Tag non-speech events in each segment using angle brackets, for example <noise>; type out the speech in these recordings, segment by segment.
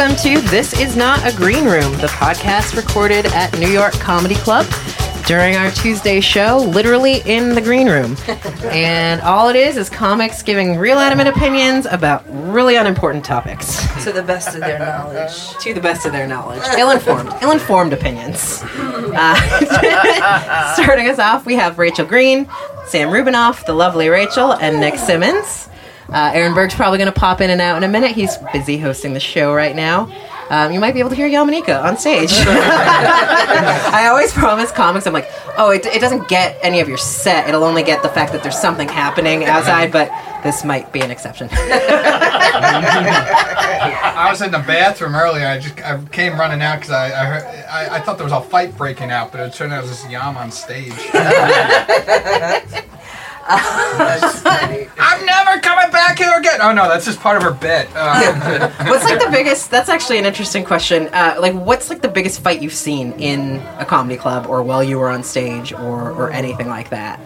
Welcome to This Is Not a Green Room, the podcast recorded at New York Comedy Club during our Tuesday show, literally in the green room. <laughs> and all it is is comics giving real adamant opinions about really unimportant topics to the best of their knowledge. to the best of their knowledge. Ill-informed, <laughs> ill-informed opinions. Uh, <laughs> starting us off, we have Rachel Green, Sam Rubinoff, the lovely Rachel, and Nick Simmons. Uh, Aaron Berg's probably going to pop in and out in a minute. He's busy hosting the show right now. Um, you might be able to hear Yamaneika on stage. <laughs> I always promise comics, I'm like, oh, it, it doesn't get any of your set. It'll only get the fact that there's something happening outside, but this might be an exception. I was in the bathroom earlier. I just I came running out because I I, heard, I I thought there was a fight breaking out, but it turned out it was this yam on stage. <laughs> I'm never coming back here again. Oh no, that's just part of her bit. Uh, <laughs> what's like the biggest? That's actually an interesting question. Uh, like, what's like the biggest fight you've seen in a comedy club, or while you were on stage, or or anything like that?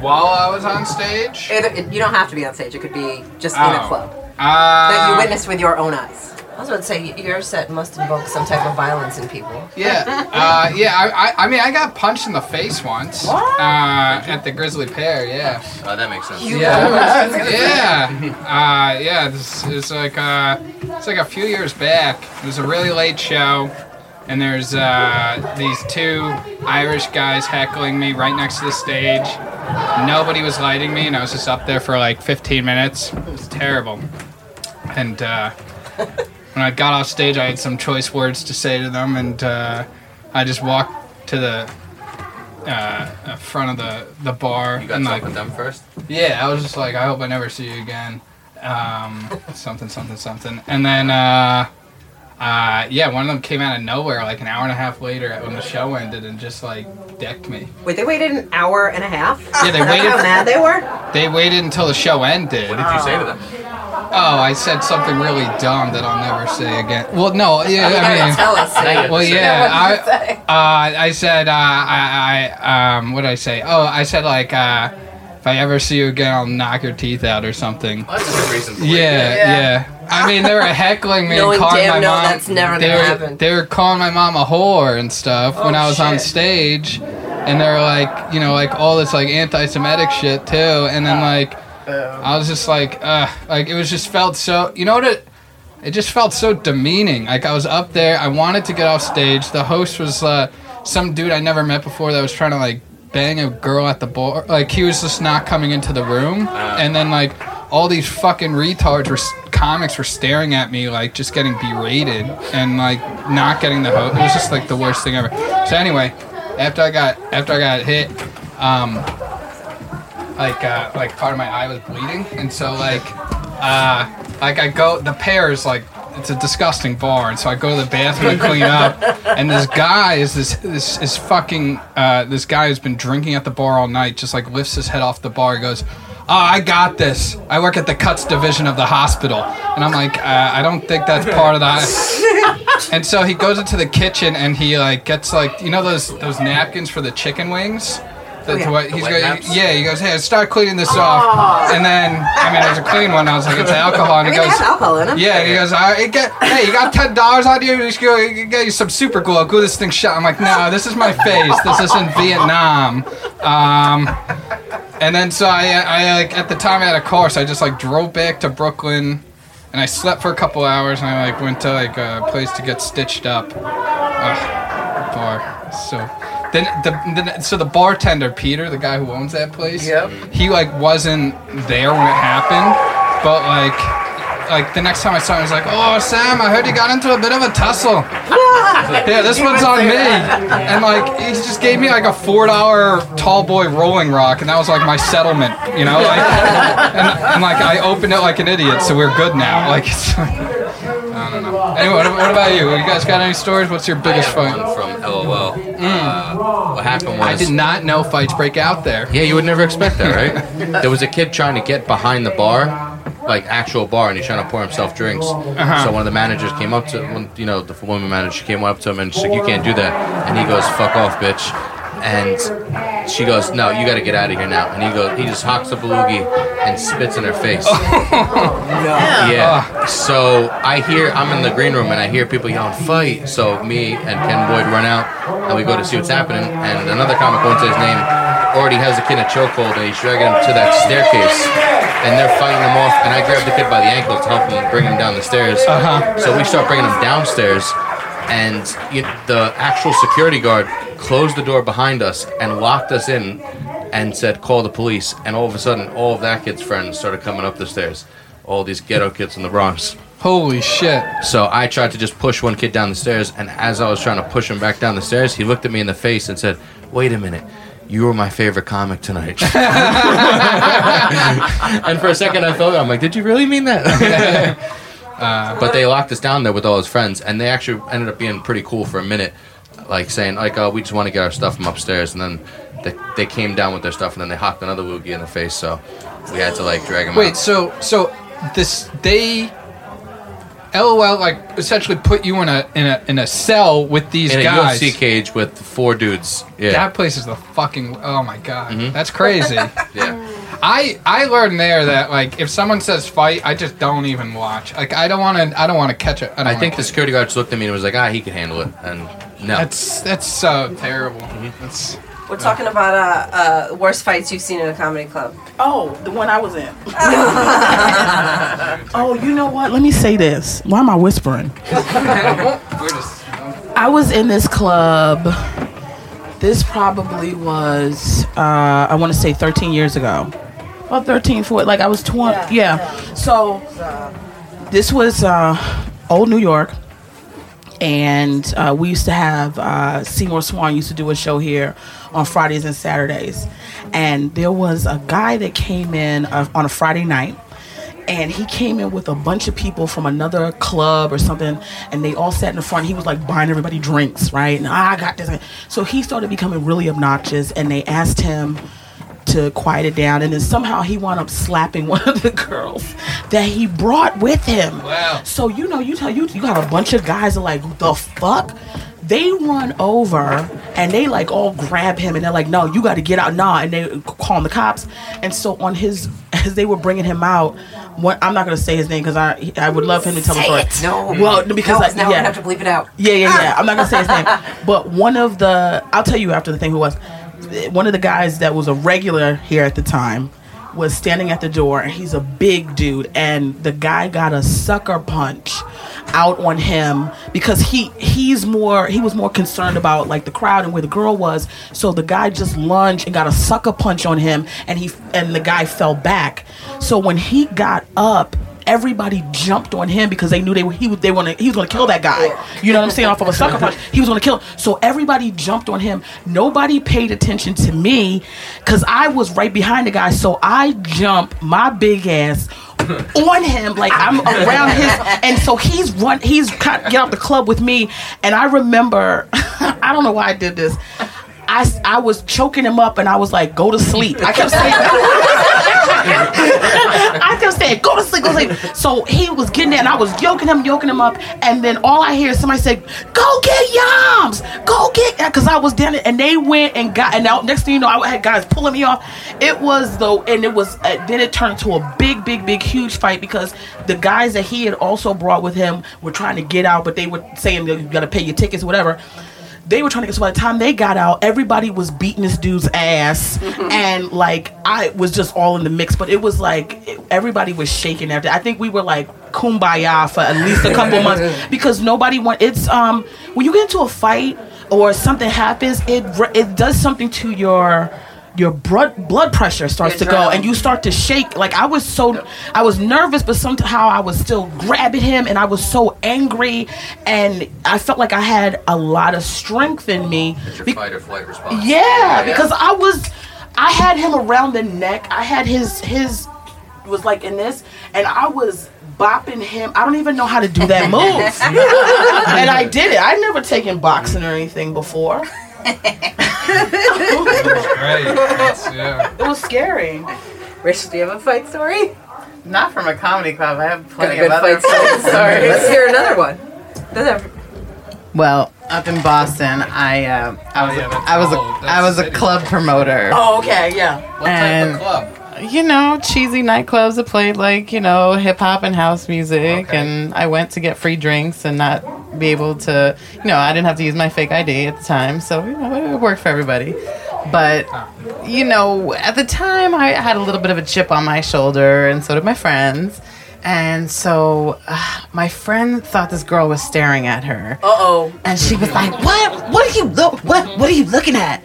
while I was on stage, It, it- you don't have to be on stage. It could be just in a Oh. club that you uh, witnessed with your own eyes. I was about to say your set must invoke some type of violence in people. yeah, <laughs> uh, yeah. I, I I mean I got punched in the face once uh, at the Grisly Pear. Yeah. Oh, that makes sense. Yeah, <laughs> yeah, uh, yeah. This is like uh, it's like a few years back. It was a really late show, and there's uh, these two Irish guys heckling me right next to the stage. Nobody was lighting me, and I was just up there for like 15 minutes. It was terrible. And uh, when I got off stage, I had some choice words to say to them, and uh, I just walked to the uh, uh, front of the the bar You got and stuff like with them first? yeah, I was just like, I hope I never see you again. Um, <laughs> something, something, something. And then, uh, uh, yeah, one of them came out of nowhere like an hour and a half later when the show ended and just like decked me. Wait, they waited an hour and a half. Yeah, they <laughs> waited. how mad they were. They waited until the show ended. What did you say to them? Oh, I said something really dumb that I'll never say again. Well, no, yeah, I mean. Tell us. Well, yeah, What did you I, uh, I said, uh, I, I, um, what did I say? Oh, I said like, uh, if I ever see you again, I'll knock your teeth out or something. Well, that's a good reason. to leave. Yeah, yeah. I mean, they were heckling me Knowing and calling damn my no mom. that's never they gonna were, happen. They were calling my mom a whore and stuff when Oh, I was on stage, and they were like, you know, like all this like anti-Semitic shit too. And then like, I was just like, uh, like it was just felt so. You know what it? It just felt so demeaning. Like I was up there, I wanted to get off stage. The host was uh, some dude I never met before that was trying to like bang a girl at the bar. Like he was just not coming into the room, and then like all these fucking retards were comics were staring at me like just getting berated and like not getting the host. It was just like the worst thing ever. So anyway, after I got after I got hit, um, like uh, like part of my eye was bleeding, and so like uh, like I go the pair is like it's a disgusting bar, and so I go to the bathroom to clean up, and this guy is this this is fucking uh, this guy who's been drinking at the bar all night, just like lifts his head off the bar, and goes. Oh, I got this. I work at the cuts division of the hospital, and I'm like, uh, I don't think that's part of that. and so he goes into the kitchen and he like gets like you know those those napkins for the chicken wings. That's yeah. what he's wet going. naps? Yeah, he goes, "Hey, start cleaning this off." And then, I mean, it was a clean one. I was like, "It's alcohol." And I he mean, they goes, have alcohol in them. "Yeah." And he goes, "I get, "Hey, you got ten dollars on you? Just go you get you some super glue. I'll glue this thing shut." I'm like, "No, this is my face. This isn't Vietnam." Um, and then so I, I like at the time I had a car, so I just like drove back to Brooklyn, and I slept for a couple hours, and I like went to like a place to get stitched up. Ugh, bar. So then the, so the bartender Peter, the guy who owns that place, Yep. he like wasn't there when it happened, but like like the next time I saw him, I was like, "Oh, Sam, I heard you got into a bit of a tussle." <laughs> yeah, this one's on me. And like he just gave me like a four dollar tall boy rolling rock, and that was like my settlement, you know. Like, and, and like I opened it like an idiot, so we're good now. Like, it's, I don't know. Anyway, what, what about you? You guys got any stories? What's your biggest have fight? one from LOL. Uh, what happened was I did not know fights break out there. Yeah, you would never expect that, right? <laughs> there was a kid trying to get behind the bar, like actual bar, and he's trying to pour himself drinks. Uh-huh. So one of the managers came up to, one, you know, the woman manager came up to him and she's like, "You can't do that," and he goes, "Fuck off, bitch." And she goes, "No, you got to get out of here now." And he goes, he just hawks up a loogie and spits in her face. <laughs> Yeah. So I hear I'm in the green room and I hear people yelling fight. So me and Ken Boyd run out and we go to see what's happening. And another comic won't say his name already has a kid in a chokehold and he's dragging him to that staircase. And they're fighting him off. And I grab the kid by the ankle to help him bring him down the stairs. Uh-huh. So we start bringing him downstairs. And you, the actual security guard closed the door behind us and locked us in and said, call the police. And all of a sudden, all of that kid's friends started coming up the stairs. All these ghetto kids in the Bronx. Holy shit. So I tried to just push one kid down the stairs, and as I was trying to push him back down the stairs, he looked at me in the face and said, "Wait a minute." You were my favorite comic tonight. <laughs> and for a second, I felt it. I'm like, did you really mean that? <laughs> <laughs> uh, but they locked us down there with all his friends, and they actually ended up being pretty cool for a minute, like saying, like, oh, we just want to get our stuff from upstairs, and then they, they came down with their stuff, and then they hocked another Woogie in the face, so we had to like drag him Wait, out. Wait, so so this they LOL like essentially put you in a in a in a cell with these in a guys. UFC cage with four dudes. Yeah. That place is the fucking oh my god. That's crazy. <laughs> yeah. I I learned there that like if someone says fight, I just don't even watch. Like I don't want to I don't want to catch it. I, I think the security guards looked at me and was like, ah, he can handle it. And no. that's that's so terrible. That's We're talking about uh, uh, worst fights you've seen in a comedy club. Oh, the one I was in. <laughs> oh, you know what? Let me say this. Why am I whispering? <laughs> we're just I was in this club. This probably was, uh, I want to say 13 years ago. Well, 13, 14, like I was 20. Yeah. So this was uh, old New York. And uh, we used to have uh, Seymour Swan used to do a show here on Fridays and Saturdays. And there was a guy that came in uh, on a Friday night and he came in with a bunch of people from another club or something and they all sat in the front. He was like buying everybody drinks right? And "Ah, i got this. So he started becoming really obnoxious and they asked him to quiet it down and then somehow he wound up slapping <laughs> one of the girls that he brought with him Wow. so you know you tell you you got a bunch of guys are like the fuck they run over and they like all grab him and they're like no you got to get out nah and they call the cops and so on his <laughs> as they were bringing him out one, i'm not going to say his name because i i would love him to tell the story No. well because no, I, uh, now yeah. we have to bleep it out. Yeah, yeah, yeah. <laughs> I'm not gonna say his name, but one of the I'll tell you after the thing who was one of the guys that was a regular here at the time was standing at the door and he's a big dude and the guy got a sucker punch out on him because he he's more he was more concerned about like the crowd and where the girl was. So the guy just lunged and got a sucker punch on him and he and the guy fell back. So when he got up everybody jumped on him because they knew they were he was they wanna he was going to kill that guy. You know what I'm saying? Off of a sucker punch, he was going to kill. him. So everybody jumped on him. Nobody paid attention to me because I was right behind the guy. So I jump my big ass <laughs> on him like I'm around his and so he's run he's got get out the club with me and I remember <laughs> I don't know why I did this I, I was choking him up and I was like go to sleep I kept saying I kept saying, go to sleep, go to sleep. So he was getting there and I was yoking him, yoking him up. And then all I hear is somebody say, go get Yams, go get, because I was down there. And they went and got, and now next thing you know, I had guys pulling me off. It was though, and it was, uh, then it turned into a big, big, big, huge fight because the guys that he had also brought with him were trying to get out, but they were saying, you gotta pay your tickets, whatever they were trying to get so by the time they got out everybody was beating this dude's ass. <laughs> And like i was just all in the mix. But it was like it- everybody was shaking after. I think we were like kumbaya for at least a couple months. <laughs> Because nobody want it's um when you get into a fight or something happens it it does something to your your blood blood pressure starts to go and you start to shake like i was so i was nervous but somehow i was still grabbing him and i was so angry and i felt like i had a lot of strength in me It's your Be- fight or flight response. yeah, because I was, I had him around the neck. I had his his was like in this, and I was bopping him. I don't even know how to do that <laughs> move, <laughs> and I did it. I'd never taken boxing or anything before. Right. That's, yeah. It was scary. Rich, do you have a fight story? Not from a comedy club. I have plenty good of other fight story. stories. <laughs> Let's hear another one. Doesn't Well, up in Boston, I uh, I was yeah, that's I was a, all- was the a city. club promoter. Oh, okay, yeah. What type of club? You know, cheesy nightclubs that played like you know hip hop and house music, Okay. and I went to get free drinks and not be able to. You know, I didn't have to use my fake ID at the time, so you know it worked for everybody. But you know, at the time, I had a little bit of a chip on my shoulder, and so did my friends. And so, uh, my friend thought this girl was staring at her. Uh oh. And she was like, "What? What are you look? What? What are you looking at?"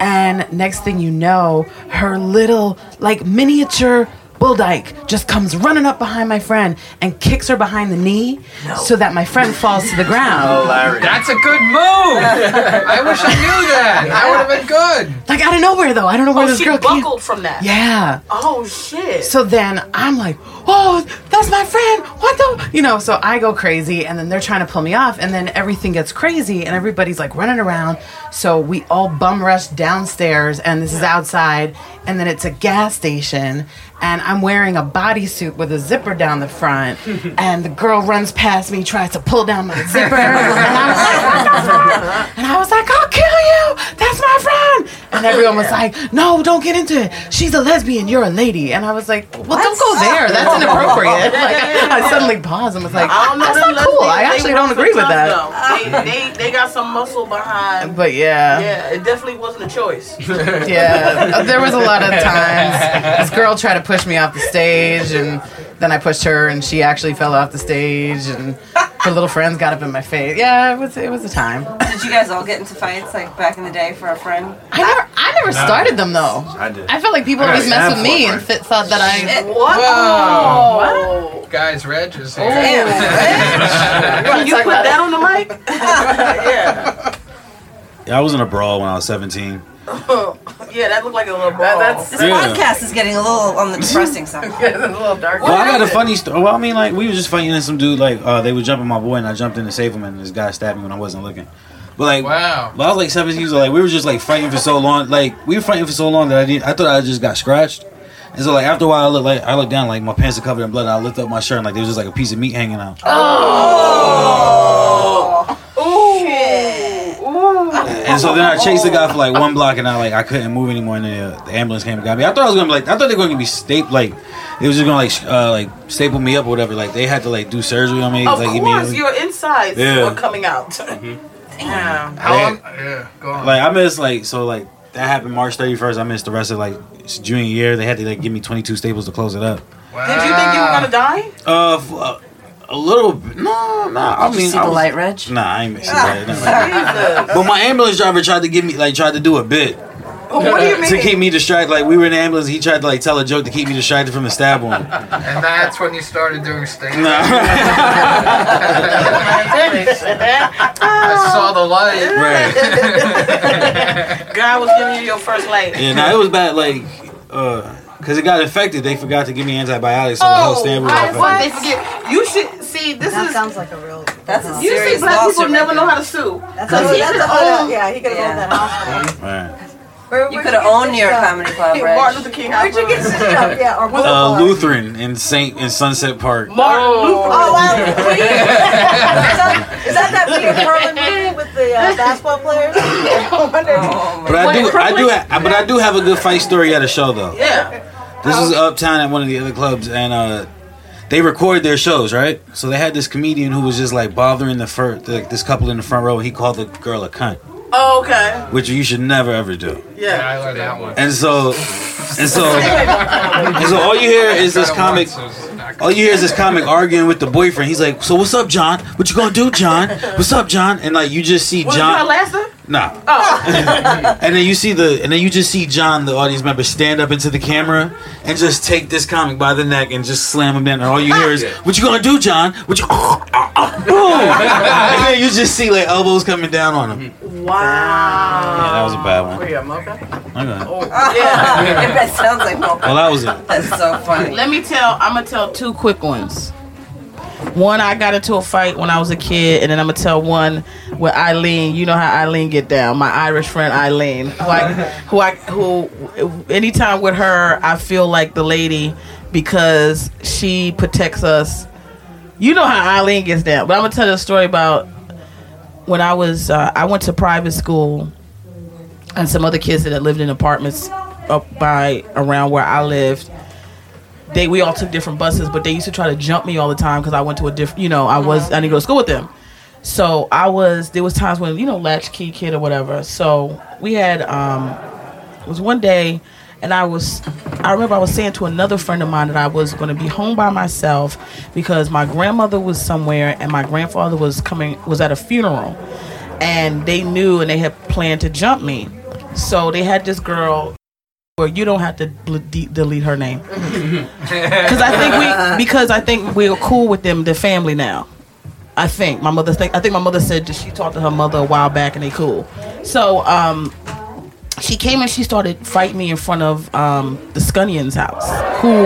And next thing you know, her little like miniature bull dyke just comes running up behind my friend and kicks her behind the knee, so that my friend falls to the ground. Hilarious. That's a good move. <laughs> I wish I knew that. That would have been good. Like out of nowhere though, I don't know where Oh, this she girl came. buckled from that. Yeah. Oh shit. So then I'm like, oh, that's my friend. What the? You know, so I go crazy and then they're trying to pull me off and then everything gets crazy and everybody's like running around. So we all bum rush downstairs and this is outside and then it's a gas station and I'm wearing a bodysuit with a zipper down the front <laughs> and the girl runs past me, tries to pull down my zipper <laughs> and I was like, what the fuck? And I was like, I'll kill you. That's my friend. And everyone was oh, like, no, don't get into it. She's a lesbian. You're a lady. And I was like, well, don't go there. That's inappropriate. <laughs> Like, I suddenly paused and was like, I don't know that's not cool. I actually don't agree with that. They, they, they got some muscle behind. But yeah, Yeah, it definitely wasn't a choice. <laughs> yeah. There was a lot of times this girl tried to push me off the stage, and then I pushed her, and she actually fell off the stage, and her little friends got up in my face. Yeah, it was it was a time. <laughs> Did you guys all get into fights like back in the day for a friend? I never I never started them though. I did. I felt like people always got mess with me stabbed and for fit, thought that I. What? Whoa. Guys, Reg is here. <laughs> Can you put that on the mic? <laughs> yeah. Yeah, I was in a brawl when I was 17. <laughs> Yeah, that looked like a little ball. that's- This Yeah. podcast is getting a little on the depressing <laughs> side. yeah, a little dark. Well, I got a funny story. Well, I mean, like, we were just fighting and some dude, like, uh, they were jumping my boy, and I jumped in to save him, and this guy stabbed me when I wasn't looking. But, like, Wow. but I was like 17 years old. Like, we were just, like, fighting for so long. Like, we were fighting for so long that I didn't, I thought I just got scratched. And so, like, after a while, I looked, like, I looked down, like, my pants are covered in blood, and I lift up my shirt, and, like, there was just, like, a piece of meat hanging out. And so then I chased the guy for like one block, and I like I couldn't move anymore, and then uh, the ambulance came and got me. I thought I was gonna be like I thought they were gonna be stapled like it was just gonna like uh, like staple me up or whatever. Like they had to like do surgery on me. Of like course, immediately. your insides Yeah. were coming out. <laughs> Damn. How Yeah. long? Yeah, go on. Like I missed like so like that happened March thirty first. I missed the rest of like s- junior year. They had to like give me twenty two staples to close it up. wow. Did you think you were gonna die? Uh, f- uh a little bit. No, no. I mean, See I the was- light, Reg? Nah, I ain't missing <laughs> that. nothing like. Jesus. But my ambulance driver tried to give me like tried to do a bit. what do you mean? to keep me distracted. Like we were in the ambulance, he tried to like tell a joke to keep me distracted from the stab wound. And that's when you started doing stand Nah. <laughs> I saw the light. <laughs> right. God was giving you your first light. Yeah, no, it was bad. Like, uh, cause it got infected. They forgot to give me antibiotics, so the whole stand wound I, got? They forget. You should see. This That is. sounds like a real. That's a You see, serious black people lawsuit never right know how to sue. That's a, he that's could a, own. yeah, he could have Yeah. owned that hospital. Right. Where, You could have get owned New York stitched up? Comedy Club, Martin Reg. Luther King Where'd you get stitched up? Yeah, or Uh, Lutheran in Saint in Sunset Park. Martin Luther. Oh, wow. <laughs> is, that, is that that Peter Carlin movie with the uh, basketball players? I <laughs> wondered. Oh, <laughs> But I do, I do, Crooklyn? ha- but I do have a good fight story at a show though. Yeah. This was uptown at one of the other clubs, and uh, they record their shows, right? So they had this comedian who was just like bothering the first, like this couple in the front row. And he called the girl a cunt, Oh, okay. which you should never ever do. Yeah, Yeah. I learned that one. And so, and so, and so all you hear is this comic. All you hear is this comic arguing with the boyfriend. He's like, "So what's up, John? What you gonna do, John? What's up, John?" And like you just see Was it John. Her? Nah. Oh. <laughs> And then you see the, and then you just see John, the audience member, stand up into the camera and just take this comic by the neck and just slam him down. And all you hear is, "What you gonna do, John? What you?" <laughs> Boom! And then you just see like elbows coming down on him. Wow. Yeah, that was a bad one. Where you at, Mocha? Okay. Yeah. <laughs> that sounds like Mocha. Well, that was it. That's so funny. Let me tell. I'm gonna tell two quick ones. One, I got into a fight when I was a kid, and then I'm gonna tell one with Eileen. You know how Eileen get down. My Irish friend Eileen, who I, who I, who, anytime with her, I feel like the lady because she protects us. You know how Eileen gets down, but I'm gonna tell you a story about. when I was uh, I went to private school, and some other kids that lived in apartments up by around where I lived. They we all took different buses, but they used to try to jump me all the time because I went to a different. You know, I was I didn't go to school with them. So I was there was times when you know latchkey kid or whatever. So we had um it was one day and I was I remember I was saying to another friend of mine that I was going to be home by myself because my grandmother was somewhere and my grandfather was coming was at a funeral and they knew and they had planned to jump me. So they had this girl where you don't have to de- delete her name <laughs> because I think we because I think we're cool with them, the family now. I think my mother think I think my mother said that she talked to her mother a while back and they cool. So um, she came and she started fighting me in front of um, the Scunions house. Who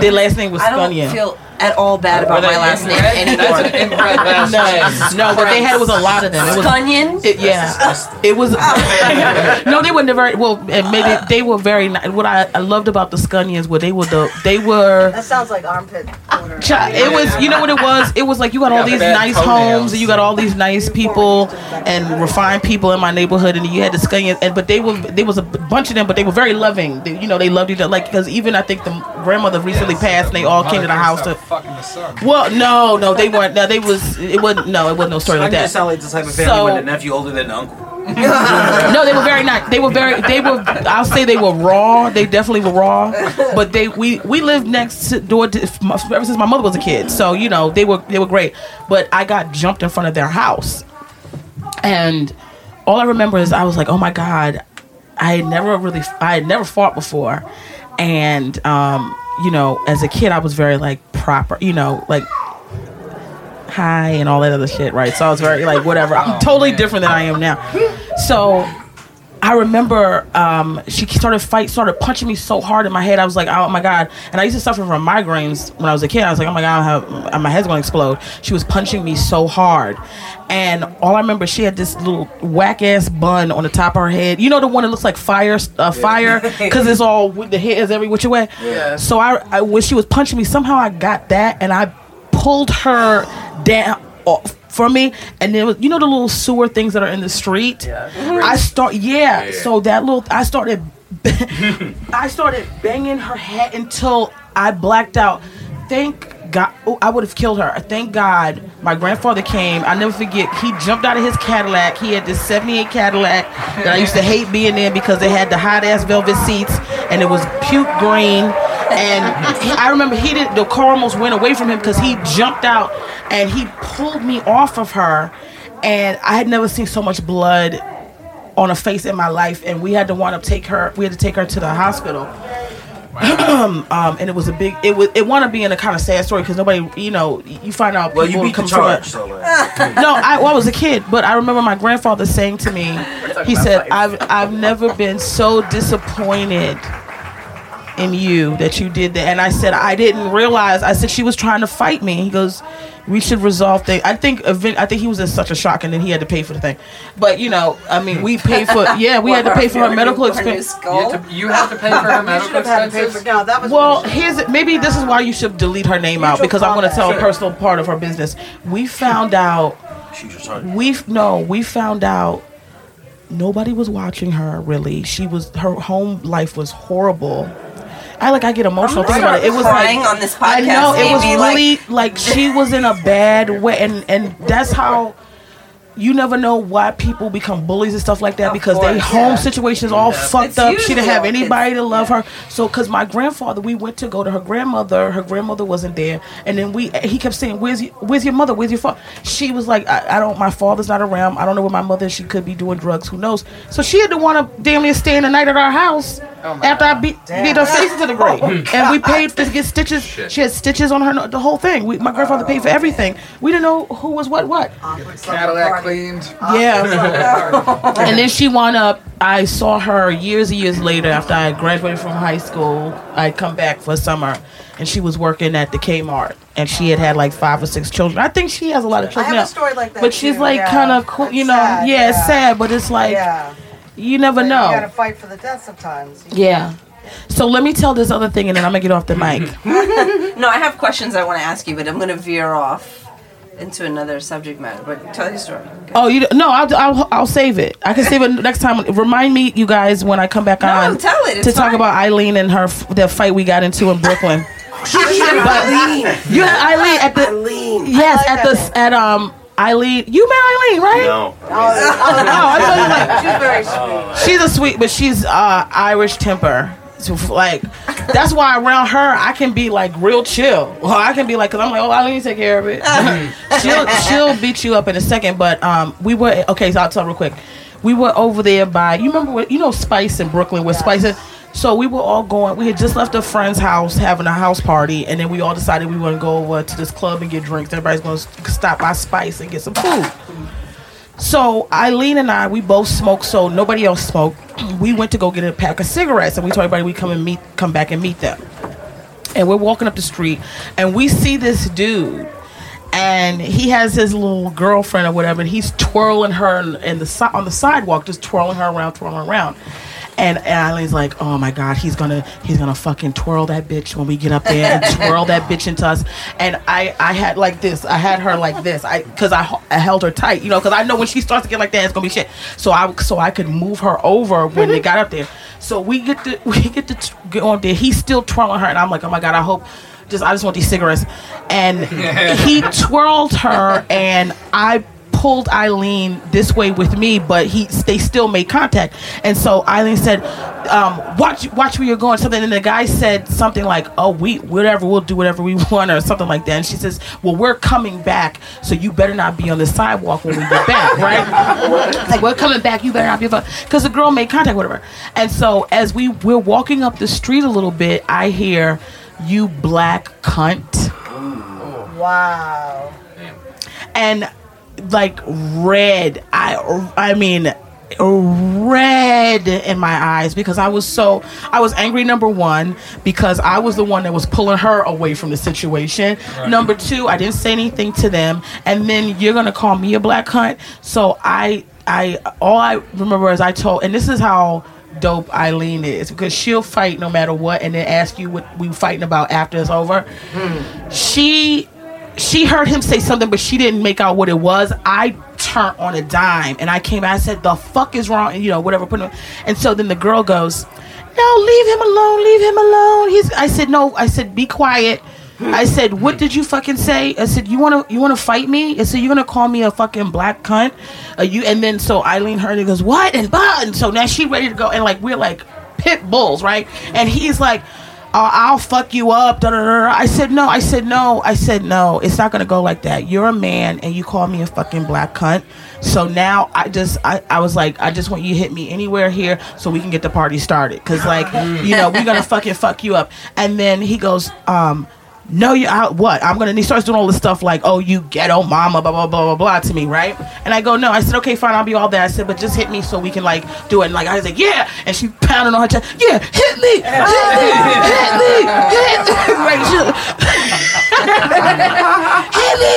their last name was I don't feel at all bad about my last name anymore. That's an inbred no, no, what they had was a lot of them. It was Scunions? It, yeah, it was. <laughs> no, they were very well. And maybe they were very. ni- What I, I loved about the Scunions were they were the they were. That sounds like armpit odor. It was, you know what it was? It was like you got all these nice homes, and you got all these nice people and refined people in my neighborhood, and you had the Scunions, and but they were there was a bunch of them, but they were very loving. They, you know, they loved each other. Like because even I think the grandmother recently passed, and they all came to the house to. Fucking the son. Well, no, no, they weren't. No, they was. It wasn't. No, it wasn't no story like I'm gonna that. sound like the type of family So- with a nephew older than the uncle. <laughs> No, they were very nice. They were very. They were. I'll say they were raw. They definitely were raw. But they we we lived next to door to, ever since my mother was a kid. So you know they were they were great. But I got jumped in front of their house, and all I remember is I was like, oh my god, I had never really I had never fought before, and um you know as a kid I was very like proper. You know like hi and all that other shit, right? So I was very like whatever. I'm oh, totally different than I am now. So I remember um, she started fight, started punching me so hard in my head. I was like, oh my god! And I used to suffer from migraines when I was a kid. I was like, oh my god, I have, my head's going to explode. She was punching me so hard, and all I remember, she had this little whack ass bun on the top of her head. You know the one that looks like fire, uh, fire, <laughs> because it's all the hair is every which way. Yeah. So I, I, when she was punching me, somehow I got that, and I pulled her down off from me. And then you know the little sewer things that are in the street? Mm-hmm. I start yeah, so that little i started <laughs> <laughs> i started banging her head until i blacked out. Thank god oh, i would have killed her. Thank god my grandfather came. I never forget he jumped out of his cadillac. He had this 78 cadillac that i used to hate being in because they had the hot ass velvet seats and it was puke green. And he, I remember he did the car almost went away from him because he jumped out and he pulled me off of her, and I had never seen so much blood on a face in my life, and we had to wind up take her. We had to take her to the hospital. <clears throat> um, and it was a big. It was. It wound up being a kind of sad story because nobody, you know, you find out. Well, you people beat the come from charge. So, like, <laughs> no, I, well, I was a kid, but I remember my grandfather saying to me, he said, "I've I've never been so disappointed in you that you did that." And I said, "I didn't realize." I said she was trying to fight me. He goes, "We should resolve things." I think event- I think he was in such a shock, and then he had to pay for the thing. But you know, I mean, we paid for <laughs> yeah, we had to pay for her medical expense. You have, to, you have to pay for her medical should have had to pay for. expenses. No, that was. Well, here's maybe this is why you should delete her name out because I'm going to tell a personal part of her business. We found out she's retarded. we no, we found out nobody was watching her really. She was her home life was horrible. I like I get emotional thinking about it. It was crying like on this I podcast, know it was maybe, like- really like, she was in a bad way, and and that's how. You never know why people become bullies and stuff like that because they course, home yeah. situations all fucked It's up. She didn't have usual. anybody to love her. So, because my grandfather, we went to go to her grandmother. Her grandmother wasn't there, and then we he kept saying, "Where's your, where's your mother? Where's your father?" She was like, I, "I don't. My father's not around. I don't know where my mother. is. She could be doing drugs. Who knows?" So she had to want to damn near stay in the night at our house after I beat beat her face into the grave, <laughs> and we paid to get stitches. She had stitches on her. The whole thing. We, my grandfather paid for everything. We didn't know who was what what. Cadillac cleaned. Yeah. <laughs> <laughs> and then she wound up. I saw her years and years later after I graduated from high school. I'd come back for summer, and she was working at the Kmart, and she had had like five or six children. I think she has a lot of children. I have now. a story like that. but she's too, like yeah. kind of cool, you know. sad, yeah, it's sad, but it's like Yeah. you never know. You gotta fight for the death sometimes. Yeah. So let me tell this other thing, and then I'm gonna get off the mic. <laughs> No, I have questions I want to ask you, but I'm going to veer off. Into another subject matter, but tell your story. Oh, you no, I'll, I'll I'll save it. I can save it next time. Remind me, you guys, when I come back No, on tell it, it's to talk about Eileen and her the fight we got into in Brooklyn. <laughs> Eileen. You had Eileen at the Eileen. yes like at the that at um Eileen. You met Eileen, right? No. name. Oh, Oh, I thought you like she's very sweet. she's a sweet, but she's uh Irish temper. F- like that's why around her I can be like real chill. Well, I can be like, cause I'm like, oh, Eileen, take care of it. <laughs> she'll she'll beat you up in a second. But um, we were okay. So I'll tell real quick. We were over there by you remember what you know Spice in Brooklyn with Spice. is? So we were all going. We had just left a friend's house having a house party, and then we all decided we want to go over to this club and get drinks. Everybody's going to stop by Spice and get some food. So Eileen and I, we both smoke. So nobody else smoked. We went to go get a pack of cigarettes, and we told everybody we come and meet, come back and meet them. And we're walking up the street, and we see this dude, and he has his little girlfriend or whatever, and he's twirling her in the on the sidewalk, just twirling her around, twirling her around. And, and Eileen's like, oh my god, he's gonna he's gonna fucking twirl that bitch when we get up there and twirl that bitch into us. And I I had like this, I had her like this, I because I, I held her tight, you know, because I know when she starts to get like that, it's gonna be shit. So I so I could move her over when they got up there. So we get to <laughs> we get to get on there. He's still twirling her, and I'm like, oh my god, I hope. Just I just want these cigarettes, and he <laughs> twirled her, and I pulled Eileen this way with me, but he they still made contact. And so Eileen said, um, "Watch, watch where you're going." Something, and the guy said something like, "Oh, we whatever, we'll do whatever we <laughs> want," or something like that. And she says, "Well, we're coming back, so you better not be on the sidewalk when we get back, <laughs> right?" like we're coming back, you better not be because the girl made contact with her. And so as we we're walking up the street a little bit, I hear, "You black cunt." Wow. and like red. I i mean red in my eyes because i was so i was angry number one because i was the one that was pulling her away from the situation. Number two i didn't say anything to them. And then you're gonna call me a black cunt. So i i all i remember is i told and this is how dope Eileen is because she'll fight no matter what and then ask you what we fighting about after it's over. Hmm. She she heard him say something, but she didn't make out what it was. I turned on a dime and I came out. I said, "The fuck is wrong?" And you know, whatever. Put him. And so then the girl goes, "No, leave him alone. Leave him alone." He's. I said, "No." I said, "Be quiet." I said, "What did you fucking say?" I said, "You wanna you wanna fight me?" I said, "You're gonna call me a fucking black cunt?" Uh, you and then so Eileen heard it goes, "What?" and and so now she ready to go and like we're like pit bulls, right? And he's like, uh, I'll fuck you up. Da, da, da. I said no. I said no. I said no. It's not gonna go like that. You're a man, and you call me a fucking black cunt. So now I just I, I was like I just want you to hit me anywhere here so we can get the party started. Cause like you know we're gonna fucking fuck you up. And then he goes um. No, you out what? I'm gonna. He starts doing all this stuff like, "Oh, you ghetto mama," blah blah blah blah blah to me, right? And I go, "No." I said, "Okay, fine, I'll be all that." I said, "But just hit me so we can like do it." And like I was like, "Yeah," and she pounding on her chest, "Yeah, hit me, hit me, hit me, hit me!" <laughs> <laughs> Hit me,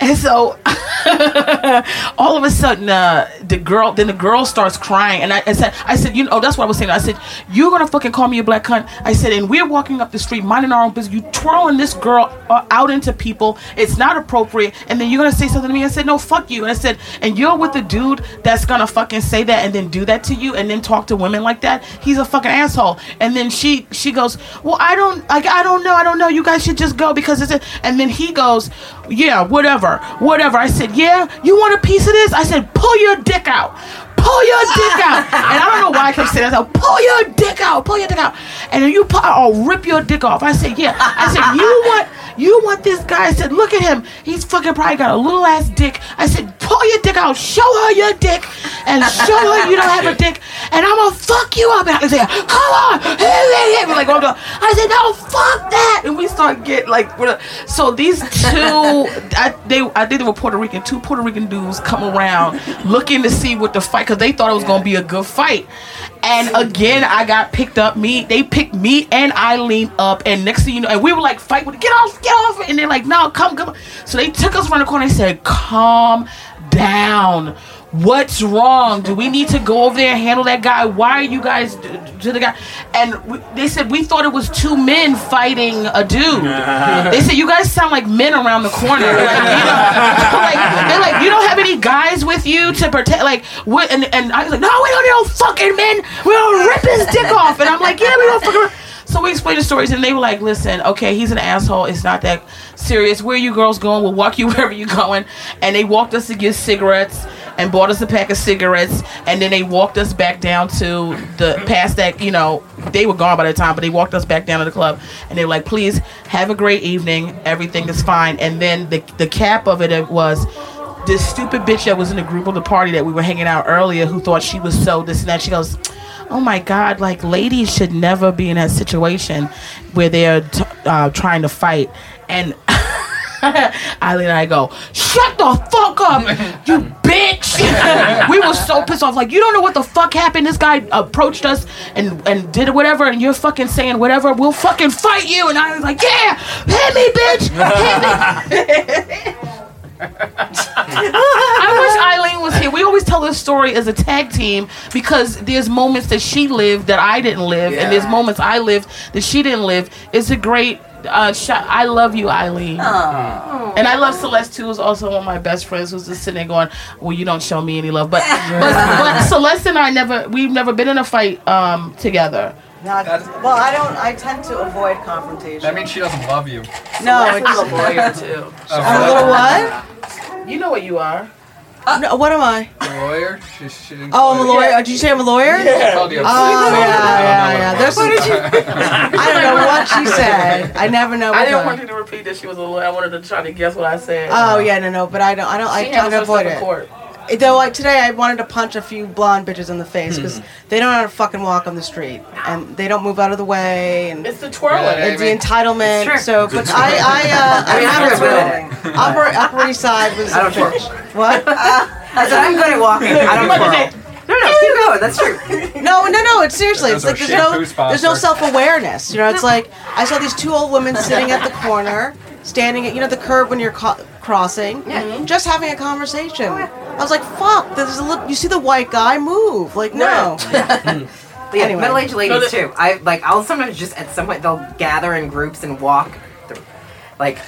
<laughs> and so <laughs> all of a sudden, uh, the girl, then the girl starts crying, and I, I said, I said, you know, oh, that's what I was saying. I said, you're gonna fucking call me a black cunt. I said, and we're walking up the street, minding our own business. You twirling this girl uh, out into people. It's not appropriate. And then you're gonna say something to me. I said, no, fuck you. And I said, and you're with the dude that's gonna fucking say that and then do that to you and then talk to women like that. He's a fucking asshole. And then she she goes, well, I don't, like, I don't know, I don't know. You guys should just go because it's. A, and then he goes, yeah, whatever, whatever. I said, yeah, you want a piece of this? I said, pull your dick out. Pull your dick out. <laughs> And I don't know why I kept saying that. I said, pull your dick out. Pull your dick out. And then you, pu- I'll rip your dick off. I said, yeah. I said, you want, you want this guy? I said, look at him. He's fucking probably got a little ass dick. I said, pull your dick out. Show her your dick. And show her you don't have a dick. And I'm gonna fuck you up. And I said, come on. Hit me, hit me. Like, doing. I said, no, fuck that. And we start get like, so these two, <laughs> I, they, I think they were Puerto Rican. Two Puerto Rican dudes come around looking to see what the fight, because they thought it was gonna be a good fight. And again, I got picked up. Me, they picked me and Eileen up, and next thing you know, and we were like, "Fight with, get off, get off!" And they're like, "No, come, come." So they took us around the corner. and said, "Calm down." What's wrong? Do we need to go over there and handle that guy? Why are you guys d- to the guy? And we, they said we thought it was two men fighting a dude. <laughs> they said you guys sound like men around the corner. Like, you know, like they're like you don't have any guys with you to protect. Like what? And, and I was like, no, we don't need no fucking men. We don't rip his dick off. And I'm like, yeah, we don't fucking. So we explained the stories, and they were like, "Listen, okay, he's an asshole. It's not that serious. Where you girls going? We'll walk you <laughs> wherever you're going." And they walked us to get cigarettes and bought us a pack of cigarettes, and then they walked us back down to the past that you know they were gone by the time, but they walked us back down to the club, and they were like, "Please have a great evening. Everything is fine." And then the the cap of it was this stupid bitch that was in the group of the party that we were hanging out earlier who thought she was so this and that. She goes, Oh my God, like ladies should never be in that situation where they're t- uh, trying to fight. And <laughs> <laughs> Eileen and I go, Shut the fuck up, you bitch. <laughs> we were so pissed off. Like, you don't know what the fuck happened. This guy approached us and, and did whatever, and you're fucking saying whatever. We'll fucking fight you. And I was like, Yeah, hit me, bitch. Hit me. <laughs> I wish Eileen was here. We always tell this story as a tag team because there's moments that she lived that I didn't live, and there's moments I lived that she didn't live. It's a great uh, shot. I love you, Eileen. And I love Celeste too. Who's also one of my best friends. Who's just sitting there going, "Well, you don't show me any love." But <laughs> but, but Celeste and I never we've never been in a fight um, together. Not, well, I don't. I tend to avoid confrontation. That means she doesn't love you. no, I'm it's, a lawyer too. A little what? You know what you are. Uh, no, what am I? A lawyer? She, she didn't Oh, I'm a call you- lawyer. Oh, did you say I'm a lawyer? She called you a Oh, pussy. yeah, yeah, yeah. There's, What did you? <laughs> I don't know what she said. I never know. I didn't the- want you to repeat that she was a lawyer. I wanted to try to guess what I said. Oh yeah, no, no, but I don't. I don't. I She try handles to avoid it. court. Though, like today, I wanted to punch a few blonde bitches in the face because they don't know how to fucking walk on the street and they don't move out of the way and It's the twirling. it's the Amy. entitlement. true. So, but I, I, uh, <laughs> I mean, I'm Upper, good at Upper, Upper East Side was I a don't <laughs> twirl. bitch. What? I said I'm good at walking. I don't <laughs> twirl. No, no, keep going. That's true. No, no, no. It's seriously. It's Those like are there's no, shampoo there's no there. self awareness. You know, it's like I saw these two old women sitting at the corner, standing at you know the curb when you're co- crossing, mm-hmm. just having a conversation. Oh, I was like, "Fuck!" There's a li- you see the white guy move. Like, no. <laughs> <laughs> But yeah, Anyway. middle-aged ladies No, the- too. I like. I'll sometimes just at some point they'll gather in groups and walk, through, like,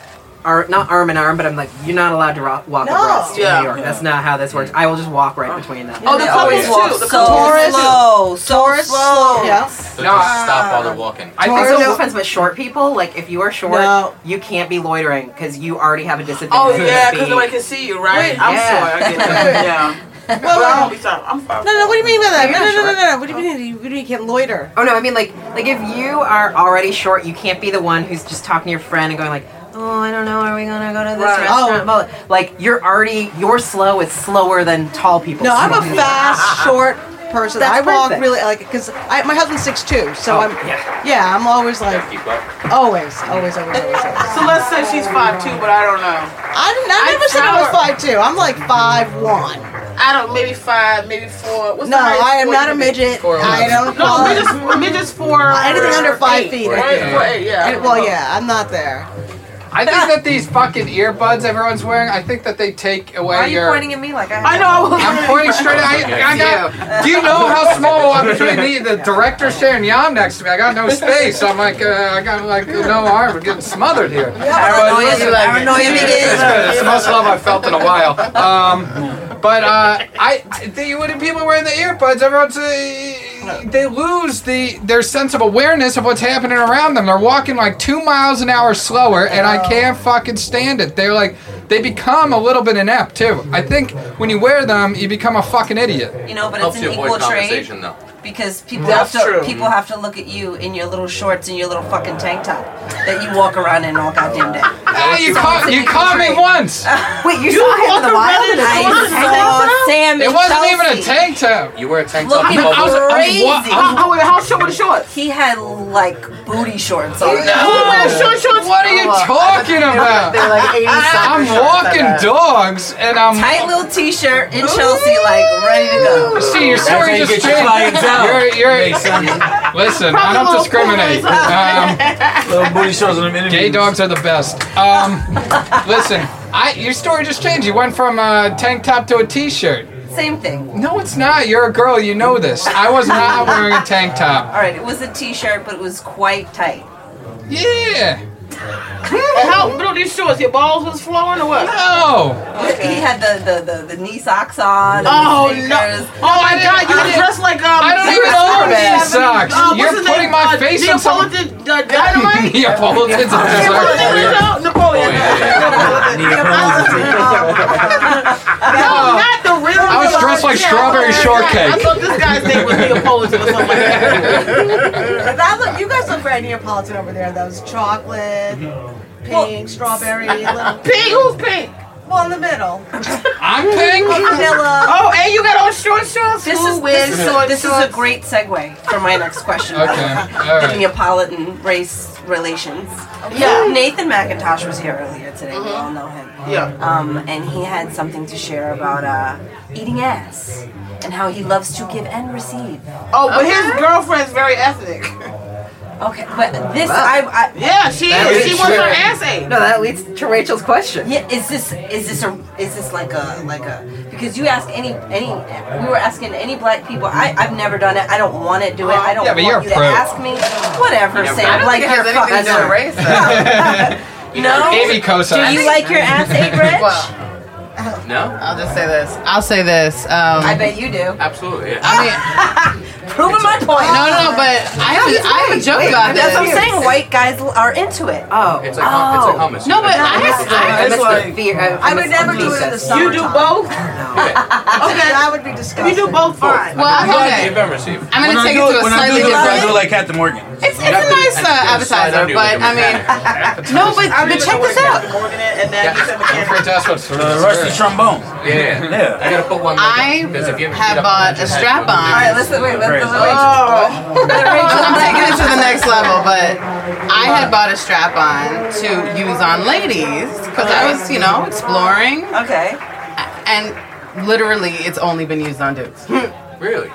ar- not arm in arm, but I'm like, you're not allowed to ro- walk No. abreast Yeah. in New York. That's not how this works. I will just walk right between them. Oh, the They couples always walk too. The so couples. slow, so Taurus, slow. Yeah. So No, just stop while they're walking. I Also, think no so. offense, but short people, like if you are short, No. you can't be loitering because you already have a disadvantage. Oh yeah, speed. because nobody can see you, right? Wait, I'm yeah. sorry, I get that. <laughs> Yeah. Well, But I well, won't be sorry. I'm fine. no, no. What do you mean by that? You're No, no, no, no, no. What do you mean? You, what do you mean you can't loiter? Oh no, I mean like like if you are already short, you can't be the one who's just talking to your friend and going like, oh, I don't know, are we gonna go to this Right. restaurant? Oh. Well, Like you're already your slow is slower than tall people. No, I'm a fast, <laughs> short person. That's I walk perfect. really like because my husband's six two, so Oh, I'm yeah. yeah. I'm always like always, always, always, always. always. So let's say she's five two, but I don't know. I didn't. I I never said I was five two. I'm like five one. I don't. Maybe five, maybe four. What's No, the I am not a you can be? midget. Four I don't. No, midget's, midget's four. Anything under five eight, feet. Right? Yeah. Four, eight, yeah. And- well, yeah, I'm not there. I think that these fucking earbuds everyone's wearing, I think that they take away Why are you your. pointing at me like I? I know. I'm pointing straight. at I, I got. Do you know how small I'm between me, the director Sharon Yam next to me? I got no space. I'm like, uh, I got like no arm. I'm getting smothered here. Paranoia, But listen, paranoia It's begins. good. It's the most love I've felt in a while. Um, but uh, I, the, when people wearing the earbuds, everyone's uh, they lose the their sense of awareness of what's happening around them. They're walking like two miles an hour slower, and I can't fucking stand it. They're like they become a little bit inept too. I think when you wear them, you become a fucking idiot. You know, but Helps it's you an avoid equal trade conversation though. Because people That's have to true. people have to look at you in your little shorts and your little fucking tank top that you walk around in all goddamn day. Ah, you So caught you caught me trade. once. <laughs> Wait, you, saw him in the wild? in a I tank top? saw Sam. It wasn't even a tank top. You were a tank top. Looking I was- it. I was crazy. wa- How, how, short were the shorts? He had like booty shorts on. Who wears short shorts? What are you talking about? They're <laughs> like eighty I'm walking dogs and I'm. Tight little t-shirt in Chelsea, like ready to go. See, your story you just changed. Clientele. You're, you're, Hey, son, <laughs> listen, I don't discriminate. Um, <laughs> little booty shows on them interviews. gay dogs are the best. Um, listen, I, your story just changed. You went from a tank top to a t-shirt. Same thing. No, it's not. You're a girl. You know this. I was not wearing a tank top. <laughs> All right, it was a t-shirt, but it was quite tight. Yeah. And how little these shorts? Your balls was flowing or what? No. He had the, the, the, the knee socks on. Oh no! Oh my God! You were dressed like um. I don't even own Service. these socks. Uh, You're putting name? my Uh, face in some. Neapolitan uh, <laughs> dynamite. Neapolitans. I'm just Neapolitan, no, Napoleon. No, not the real. I was dressed like strawberry shortcake. I thought this guy's name was Neapolitan or something like that. <laughs> That you guys look very Neapolitan over there. Those chocolate, pink, strawberry, <laughs> little. Pink? Who's pink? Well, in the middle. I'm pink. Vanilla. Oh, and you got on short shorts. This Who is, wears this, is a, short this is shorts? a great segue for my next question. Okay, about all The. Neapolitan race relations. Yeah. Nathan McIntosh was here earlier today. We all know him. Yeah. Um, and he had something to share about uh, eating ass and how he loves to give and receive. Oh, but his girlfriend's very ethnic. <laughs> Okay, but this I, I Yeah, she That is. is She wants her true. ass ate. No, that leads to Rachel's question. Yeah, is this is this a is this like a like a because you ask any any we were asking any black people I I've never done it I don't want to do it I don't Yeah, but want you're you to pro. ask me whatever Yeah, Sam I don't like think it you're has anything to do race. though. <laughs> no Amy Cosa. do you like your ass ate Rich Well, <laughs> No? I'll just say this. I'll say this. Um, I bet you do Absolutely. Yeah. I mean, <laughs> proving my point no, no, no, but I have, a, I have a joke Wait, about that's this. what I'm saying white guys are into it Oh. It's like hum- it's like hummus. No, but You I, know? I, I missed the fear. I, I would never do it in the summer. You do both? Okay, that would be disgusting. You do both fine. well, okay. Give and receive. I'm When gonna I take do it to a when I slightly do it, I do it different. like Captain Morgan. It's, it's a nice uh, appetizer, but I mean, <laughs> no, but, but check this out. Morgan and then he said I'm afraid to ask what's The rusty trombone. Yeah. Yeah. I gotta put one. I because if you ever have bought a strap on. do all right this. let's wait let, let, Crazy. let, oh. <laughs> I'm taking it to the next level, but I had bought a strap on to use on ladies because I was, you know, exploring, okay and literally it's only been used on dudes. Really?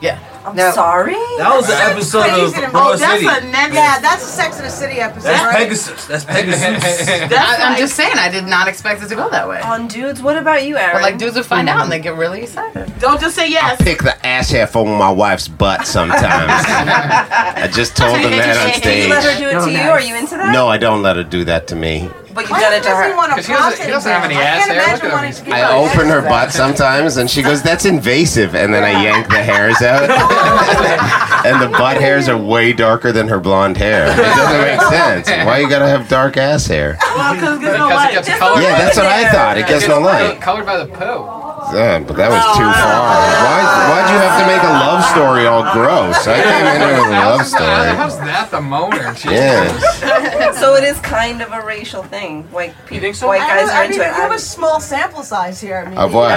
Yeah. I'm No. sorry That was the episode of crazy to me. Broad Oh, that's City. a next. Yeah, that's a Sex in the City episode, That's right? Pegasus. That's Pegasus. <laughs> That's I, I'm like- just saying, I did not expect it to go that way. on dudes what about you Aaron But like dudes would find out and they mm-hmm. get really excited. Don't just say yes. I pick the ass hair from my wife's butt sometimes. <laughs> I just told them that on do <laughs> you let her do it to you are you into that No, I don't let her do that to me. But you've Why done it to does he her want a 'Cause he doesn't- he prostate doesn't have any exam? I ass can't hair. imagine Look at him. wanting to get I an open her exam. butt sometimes, and she goes, "That's invasive," and then I yank the hairs out, <laughs> and the butt hairs are way darker than her blonde hair. It doesn't make <laughs> sense. Why you gotta have dark ass hair? Well, because it gets no Because it light. gets colored. Yeah, that's what I thought. It gets no light. Colored by the poo. Yeah, but that was too far. Why? Why'd you have to make a love story all gross? I came in here with a love How's that, story. how's that the moaner? Jesus. Yeah. so it is kind of a racial thing white people You think so? white I guys don't- are I into mean, it you have a I'm- small sample size here. I mean, Of what?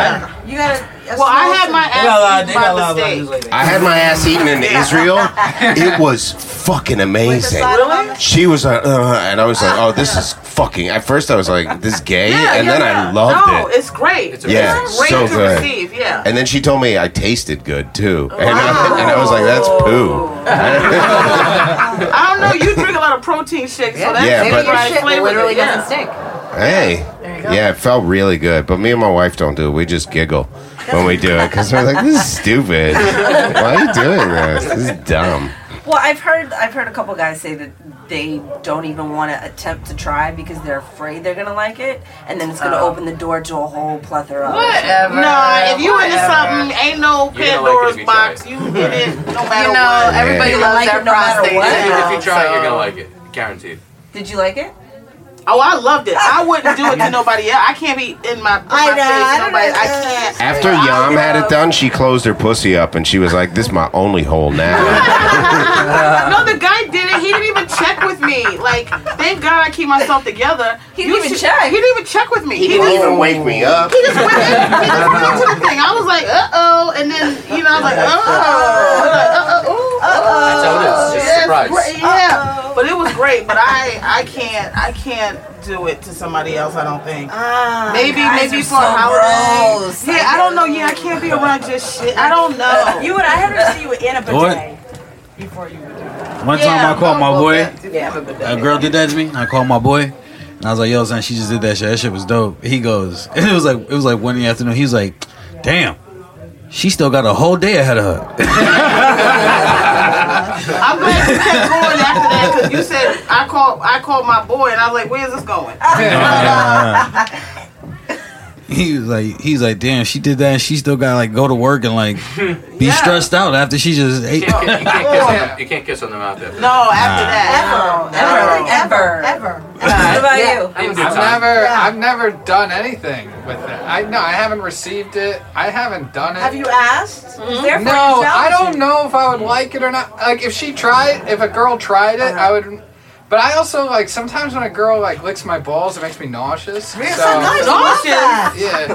You got a, a Well, I small had my They got ass They eaten got a by lot of black mistake. dudes like that. I had my ass eaten in Israel. <laughs> It was fucking amazing. Really? She was like, uh, and I was like, oh, this is fucking. At first, I was like, this is gay, Yeah, and yeah, then yeah. I loved no, it. it's great. It's Yeah, It's great so to good. receive. Yeah. And then she told me I tasted good too, and, I, and I was like, that's poo. <laughs> I don't know. You drink a lot of protein shakes, so that's Yeah, Maybe but- your right shit flavor. literally yeah. doesn't stink. hey, yeah, it felt really good. But me and my wife don't do it. We just giggle when we do it because we're like, this is stupid. Why are you doing this? This is dumb. Well, I've heard I've heard a couple guys say that they don't even want to attempt to try because they're afraid they're gonna like it, and then it's gonna oh. open the door to a whole plethora. of Whatever. Nah, if you into something, ain't no You're like Pandora's if you try box. You get it no <laughs> matter You know, what. everybody Yeah. loves Like their it no matter prostate. what. now, If you try it, you're gonna like it. Guaranteed. Did you like it? Oh, I loved it. I wouldn't do it to <laughs> nobody else. I can't be in my, in my I know, face. I don't Nobody. know. I can't. After Yam had it done, she closed her pussy up and she was like, "This is my only hole now." <laughs> <laughs> No, the guy did it. He didn't even check with me. Like, thank God I keep myself together. He didn't You even should- check. He didn't even check with me. He didn't even wake me up. He just went, in, he just went into the thing. I was like, uh oh, and then you know, I was like, oh, like, uh oh, ooh, That's how it is. Just yeah, surprise. great, yeah. But it was great. But I, I can't, I can't do it to somebody else. I don't think. maybe, guys maybe are for a so holiday. gross. Yeah, I don't know. Yeah, I can't be around just shit. I don't know. You would. I had to see you in a What? bidet before you would do that. One Yeah, time I called my boy. Yeah, A girl did that to me. I called my boy, and I was like, "Yo, son, she just did that shit. That shit was dope." He goes, and <laughs> it was like it was like one in the afternoon. He was like, "Damn, She still got a whole day ahead of her. <laughs> I'm glad you kept going after that because you said I called I called my boy and I was like, where's this going? <laughs> he was like, he's like, damn, she did that. and She still got like go to work and like <laughs> be Yeah. stressed out after she just ate. You can't, <laughs> you can't kiss on, you can't kiss on the mouth after No, after that. Ever, ever, Ever. ever. What about you? I've I've never, I've never done anything with it. I no, I haven't received it. I haven't done it. Have you asked? Is mm-hmm. there for No. I don't know if I would like it or not. Like if she tried, if a girl tried it, uh-huh. I would. But I also like sometimes when a girl like licks my balls, it makes me nauseous. So Nice. <laughs> Nauseous. yeah,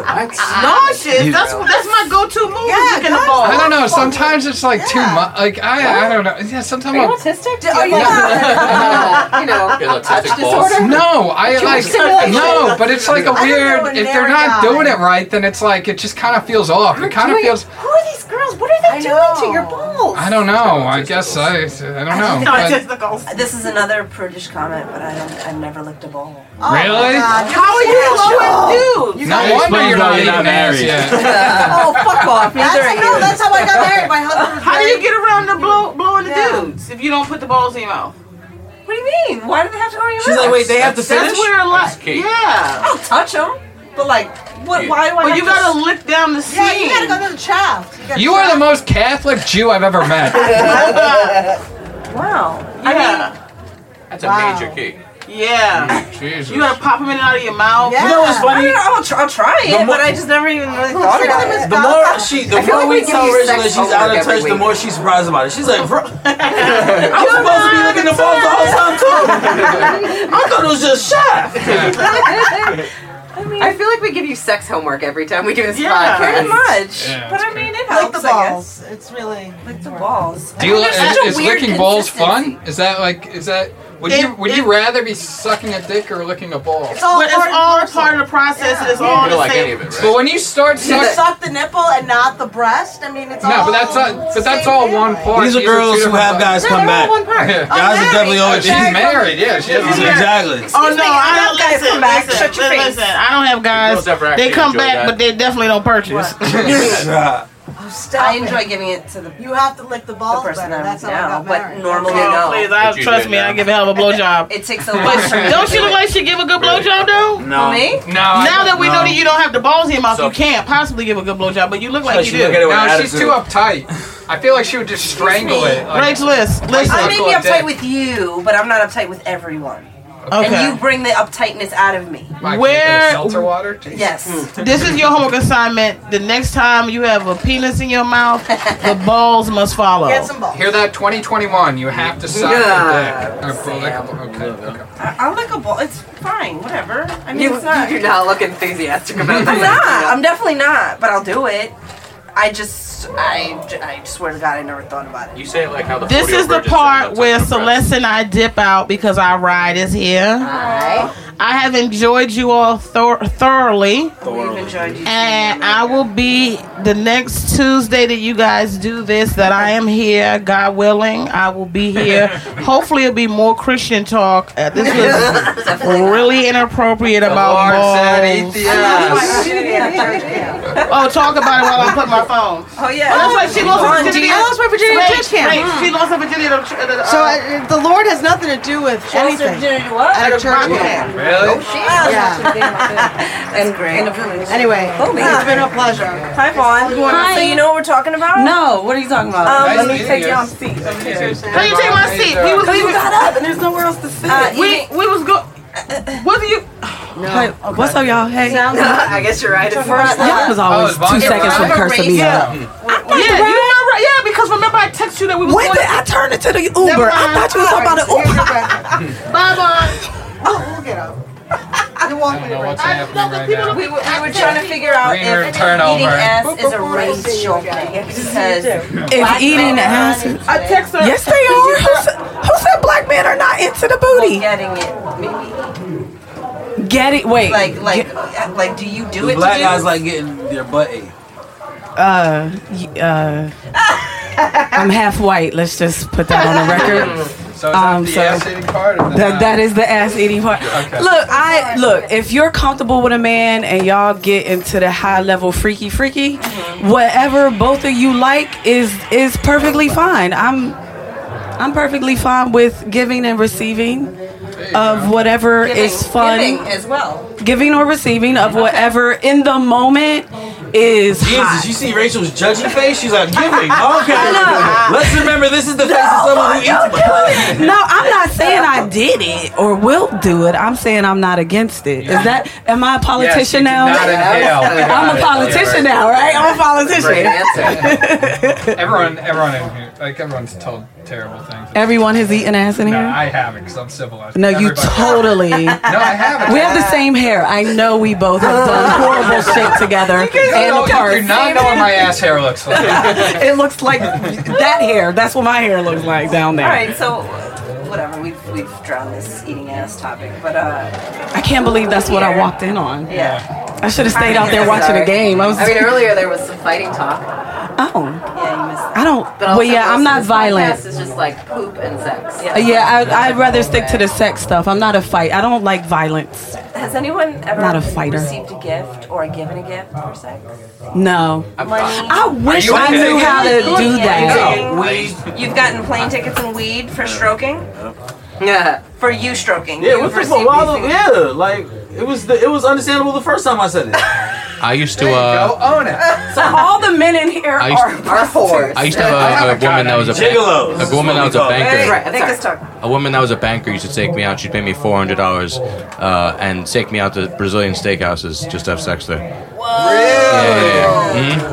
Nauseous. That's that's my go-to move. Yeah, licking the guys- ball. I don't know. Sometimes it's like too much. Like I, I don't know. Yeah, sometimes. Are you I'll- autistic? Do Are you you have, you know, autistic touch balls. disorder? No, I like no, but it's like a weird. If they're not guy. doing it right, then it's like it just kind of feels off. It kind of feels. Who are these girls? What are they I doing know. to your balls? I don't know. I guess I. I don't know. This is another prudish comment, but I don't. I've never licked a ball. Oh, Really? God. How are you low dudes? no wonder you're why not you're not eating married. yet. <laughs> Oh, fuck off. That's, Neither are no, you. that's how I got married. My husband was How do you very- get around the blow blowing the Yeah. dudes if you don't put the balls in your mouth? What do you mean? Why do they have to go in your She's mouth? like, wait, they have to finish? That's where a lot. That's key. Yeah. I'll touch them, but like, what? Why do I? But have you to gotta lick down the seam. Yeah, you gotta go to the shaft. gotta You are the shaft. most Catholic Jew I've ever met. <laughs> Wow. Yeah. That's a major key. Yeah. Mm, Jesus. You gotta pop them in and out of your mouth. Yeah. You know what's I funny? mean, I'll, try, I'll try it, more- but I just never even really thought Look about at them as it. <laughs> The more she, the more like we we tell you Rachel that she's out of every touch, the more she's surprised about it. She's like, bro, <laughs> <laughs> I was supposed to be looking the balls the whole time too. I thought it was just shaft. I mean, I feel like we give you sex homework every time we do this Yeah. Pretty podcast. much. Yeah, but I mean, it Like helps. the I guess. balls. It's really. Like the balls. Do you, I mean, is, such is licking balls fun? Is that like is that would It- you would it- you rather be sucking a dick or licking a ball? It's all But it's part and all part of the process and it's all don't the like any same. of it, But when you start You suck the nipple and not the breast. I mean, it's all. no, but that's not, but that's same all one part. These are two girls who have guys No, come they're all back. one part. Yeah. Guys are definitely Oh, always. she's married. Yeah, she has. Exactly. Oh no, I I don't have guys listen, come back. listen, Shut your face. I don't have guys. They come back, but they definitely don't purchase. <laughs> <laughs> Stop I it. enjoy giving it to the, You have to lick the the balls person better. I'm That's with how I now, got but married. normally Oh, no. please, I, trust me, now. I give a hell of a blowjob. <laughs> It takes a lot for me. Don't you look like she give a good blowjob though? No. me? No, Now that we know that you don't have the balls in your mouth, So- you can't possibly give a good blowjob, but you look like She you look at it do. with no, she's too uptight. I feel like she would just strangle it. Like, Rach, listen, I listen. may Cool be uptight with you, but I'm not uptight with everyone. Okay. And you bring the uptightness out of me. Why, Where- can you put a seltzer water? Jeez. Yes. Hmm. This is your homework assignment. The next time you have a penis in your mouth, the <laughs> balls must follow. Get some balls. Hear that? 2021. You have to suck Yeah. a dick. Or lick okay. okay. I- I'll lick a ball. It's fine. Whatever. I mean, You, it's not. <laughs> you do not look enthusiastic about <laughs> that. I'm not. I'm definitely not. But I'll do it. I just, I, I swear to God, I never thought about it. You say it like how the This is the part where "Don't touch my Celeste and I dip out because our ride is here. I have enjoyed you all thor- thoroughly. We've enjoyed you. And I will be the next Tuesday that you guys do this, that I am here, God willing. I will be here. <laughs> Hopefully, it'll be more Christian talk. Uh, this was <laughs> really inappropriate about Lord said, balls. Eat the ass. Oh, talk about it while I'm putting my phone. Oh yeah. Oh, that's right. She lost her Vaughn, virginity. I lost my virginity at Wait, church camp. wait, she lost her virginity. at a- at So uh, the Lord has nothing to do with She lost her anything virginity to what? at a church camp. Really? Oh, she yeah. And <laughs> great. Anyway, it's been a pleasure. Hi, Vaughn. So you know what we're talking about? No, what are you talking about? Um, let me take you. you seat. How you take my seat? We was you got up and there's nowhere else to sit. We we was go. What do you? Hey, What's up, y'all? Hey. <laughs> I guess you're right. It's first. Y'all was always Oh, it's two seconds from cursing me Yeah. out. Yeah, you know, right? Yeah, because remember I texted you that we was When going. did I turn into the Uber? I thought you was talking about the Uber. <laughs> Bye bye. Oh, We'll get up. You're I walking don't know around. what's happening right now. We were, we were trying to figure out Greener if turnover. eating ass is a race joking because If eating ass. I text her. Yes, they are. Who said, who said black men are not into the booty? getting it maybe Get it. Wait. like like like do you do it Black to guys dudes? like getting their butt ate. uh, y- uh, <laughs> I'm half white. Let's just put that on the record. <laughs> So is that Um, the so- ass eating part? Or the That, that is the ass eating part. Okay. Look, I look. If you're comfortable with a man and y'all get into the high level freaky freaky, whatever both of you like is is perfectly fine. I'm I'm perfectly fine with giving and receiving of whatever Giving- is fun, giving as well. giving or receiving of whatever in the moment is Jesus, hot. you see Rachel's judgy face? She's like, giving. <laughs> Okay. Let's remember this is the face of someone who eats. No, I'm not saying I did it or will do it. I'm saying I'm not against it. Is that? Am I a politician now? Not inhale. <laughs> I'm a politician now, right? I'm a politician. <laughs> Everyone, everyone in here, like everyone's told terrible things. Everyone has eaten ass in No, here. I haven't because I'm civilized. No, you totally. <laughs> No, I haven't. We have the same hair. I know we both have done horrible shit together and know- apart. You do not know what my ass hair looks like. it looks like that hair. That's what my hair looks like down there. All right, so whatever. We've we've drowned this eating ass topic, but uh, I can't believe that's what I walked in on. yeah. I should have stayed out there watching the game. I was. I mean, earlier there was some fighting talk. Oh, Yeah, I don't. But Well, yeah, I'm not of this violent. podcast is just like poop and sex. Yeah. Uh, yeah, I, I'd rather stick to the sex stuff. I'm not a fight. I don't like violence. Has anyone ever Not a fighter. received a gift or given a gift for sex? No. Money. I wish you I okay? knew how to do that. Weed. You've gotten plane tickets and weed for stroking. Yeah. For you stroking. Yeah, You've the received fuck? Why these the- Yeah, like it was. The, it was understandable the first time I said it. I used to. There you Uh, go, own it. So all the men in here I used- are Our whores. I used to have a, a woman that was a Gigolos. a woman that was a banker. right, Make that's us all right. A woman that was a banker used to take me out. She'd pay me four hundred dollars, uh, and take me out to Brazilian steakhouses just to have sex there. Yeah, yeah, yeah. I have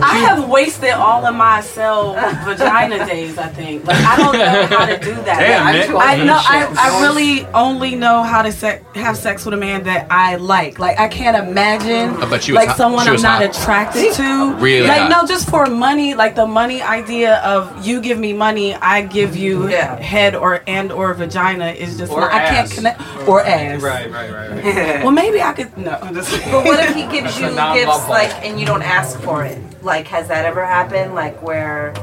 wasted all of my cell <laughs> vagina days. I think, like I don't know how to do that. Damn, I, I know. I, I really only know how to se- have sex with a man that I like. Like I can't imagine I bet she like hot. someone I'm not hot. attracted to. Really like hot. no, just for money. Like the money idea of you give me money, I give you Yeah. head or and or vagina is just Or not, I can't ass. connect or ass. Right, right, right. right. <laughs> Well, maybe I could. No, <laughs> But what if he gives That's you gifts like and you don't ask for it? Like, has that ever happened? Like where?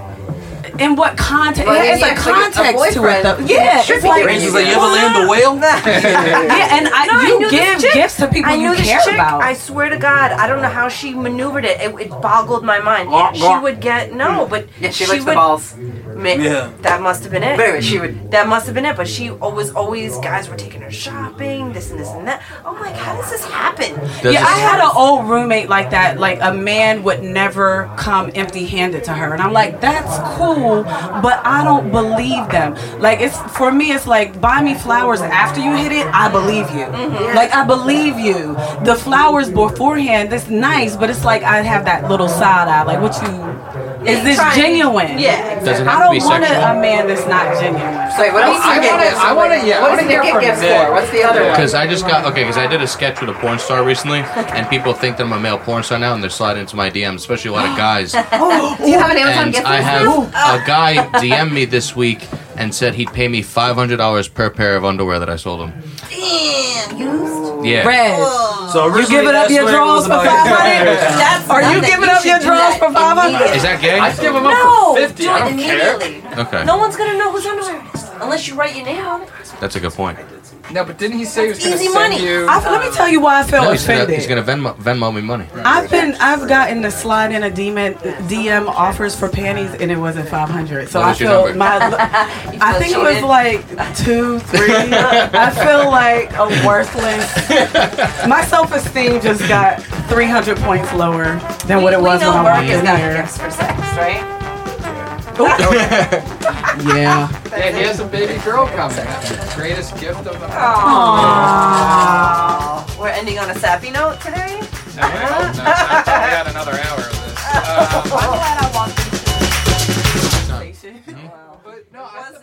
In what context? Well, Yeah, it's yeah, a it's like a context to it, though. Yeah, Should it's be like giving Rachel's like, you ever land the whale? <laughs> yeah, and I, No, you knew this give gifts to people I you this care chick. about. I swear to God, I don't know how she maneuvered it. It, it boggled my mind. Gawk, she would get no, hmm. but Yeah, she, she likes would. the balls. ma- Yeah. That must have been it. But anyway, she would. That must have been it. But she was always guys were taking her shopping, this and this and that. Oh my, like, how does this happen? Does yeah, I had an old roommate like that. Like a man would never come empty-handed to her, and I'm like, that's cool, but I don't believe them. Like it's for me, it's like buy me flowers after you hit it. I believe you. Mm-hmm. Like I believe you. The flowers beforehand, that's nice, but it's like I have that little side eye. Like what you? Is this Trying- genuine? Yeah, Does it I have to be don't want a, sexual? a man that's not genuine. So wait, what else do I you get wanna- gifts? I wanna- yeah, What I does he wanna hear get from gifts Nick. for? What's the other one? Because I just got okay. Because I did a sketch with a porn star recently, and people think that I'm a male porn star now, and they're sliding into my DMs, especially a lot of guys. <gasps> Do you have an Amazon and gift I have now? a guy DM me this week and said he'd pay me five hundred dollars per pair of underwear that I sold him. damn, used. Yeah. Red. So <laughs> are You giving up your draws for five hundred? That's Are you giving up your draws for 500? immediately. Is that gay? I'd give him up No, for 50. I don't care. immediately. Okay. No one's gonna know whose underwear it is unless you write your name on it. That's a good point. No, but didn't he say he was going to Easy send money. you? I, let me uh, tell you why I felt No, he's gonna, offended. he's gonna Venmo, Venmo me money. I've been I've gotten the slide in a DM, DM offers for panties and it wasn't five hundred. So What I was your feel number? my <laughs> I think it was cheated. like two, three. I feel like a worthless. <laughs> My self esteem just got three hundred points lower than what it we was know when I work walked is in not here. gifts for sex, right? <laughs> Yeah. Yeah, he has a baby girl coming. That's the greatest gift of the Aww. We're ending on a sappy note today. No, I hope not. I thought we had another hour of this. <laughs> Um, glad I walked into but no, I,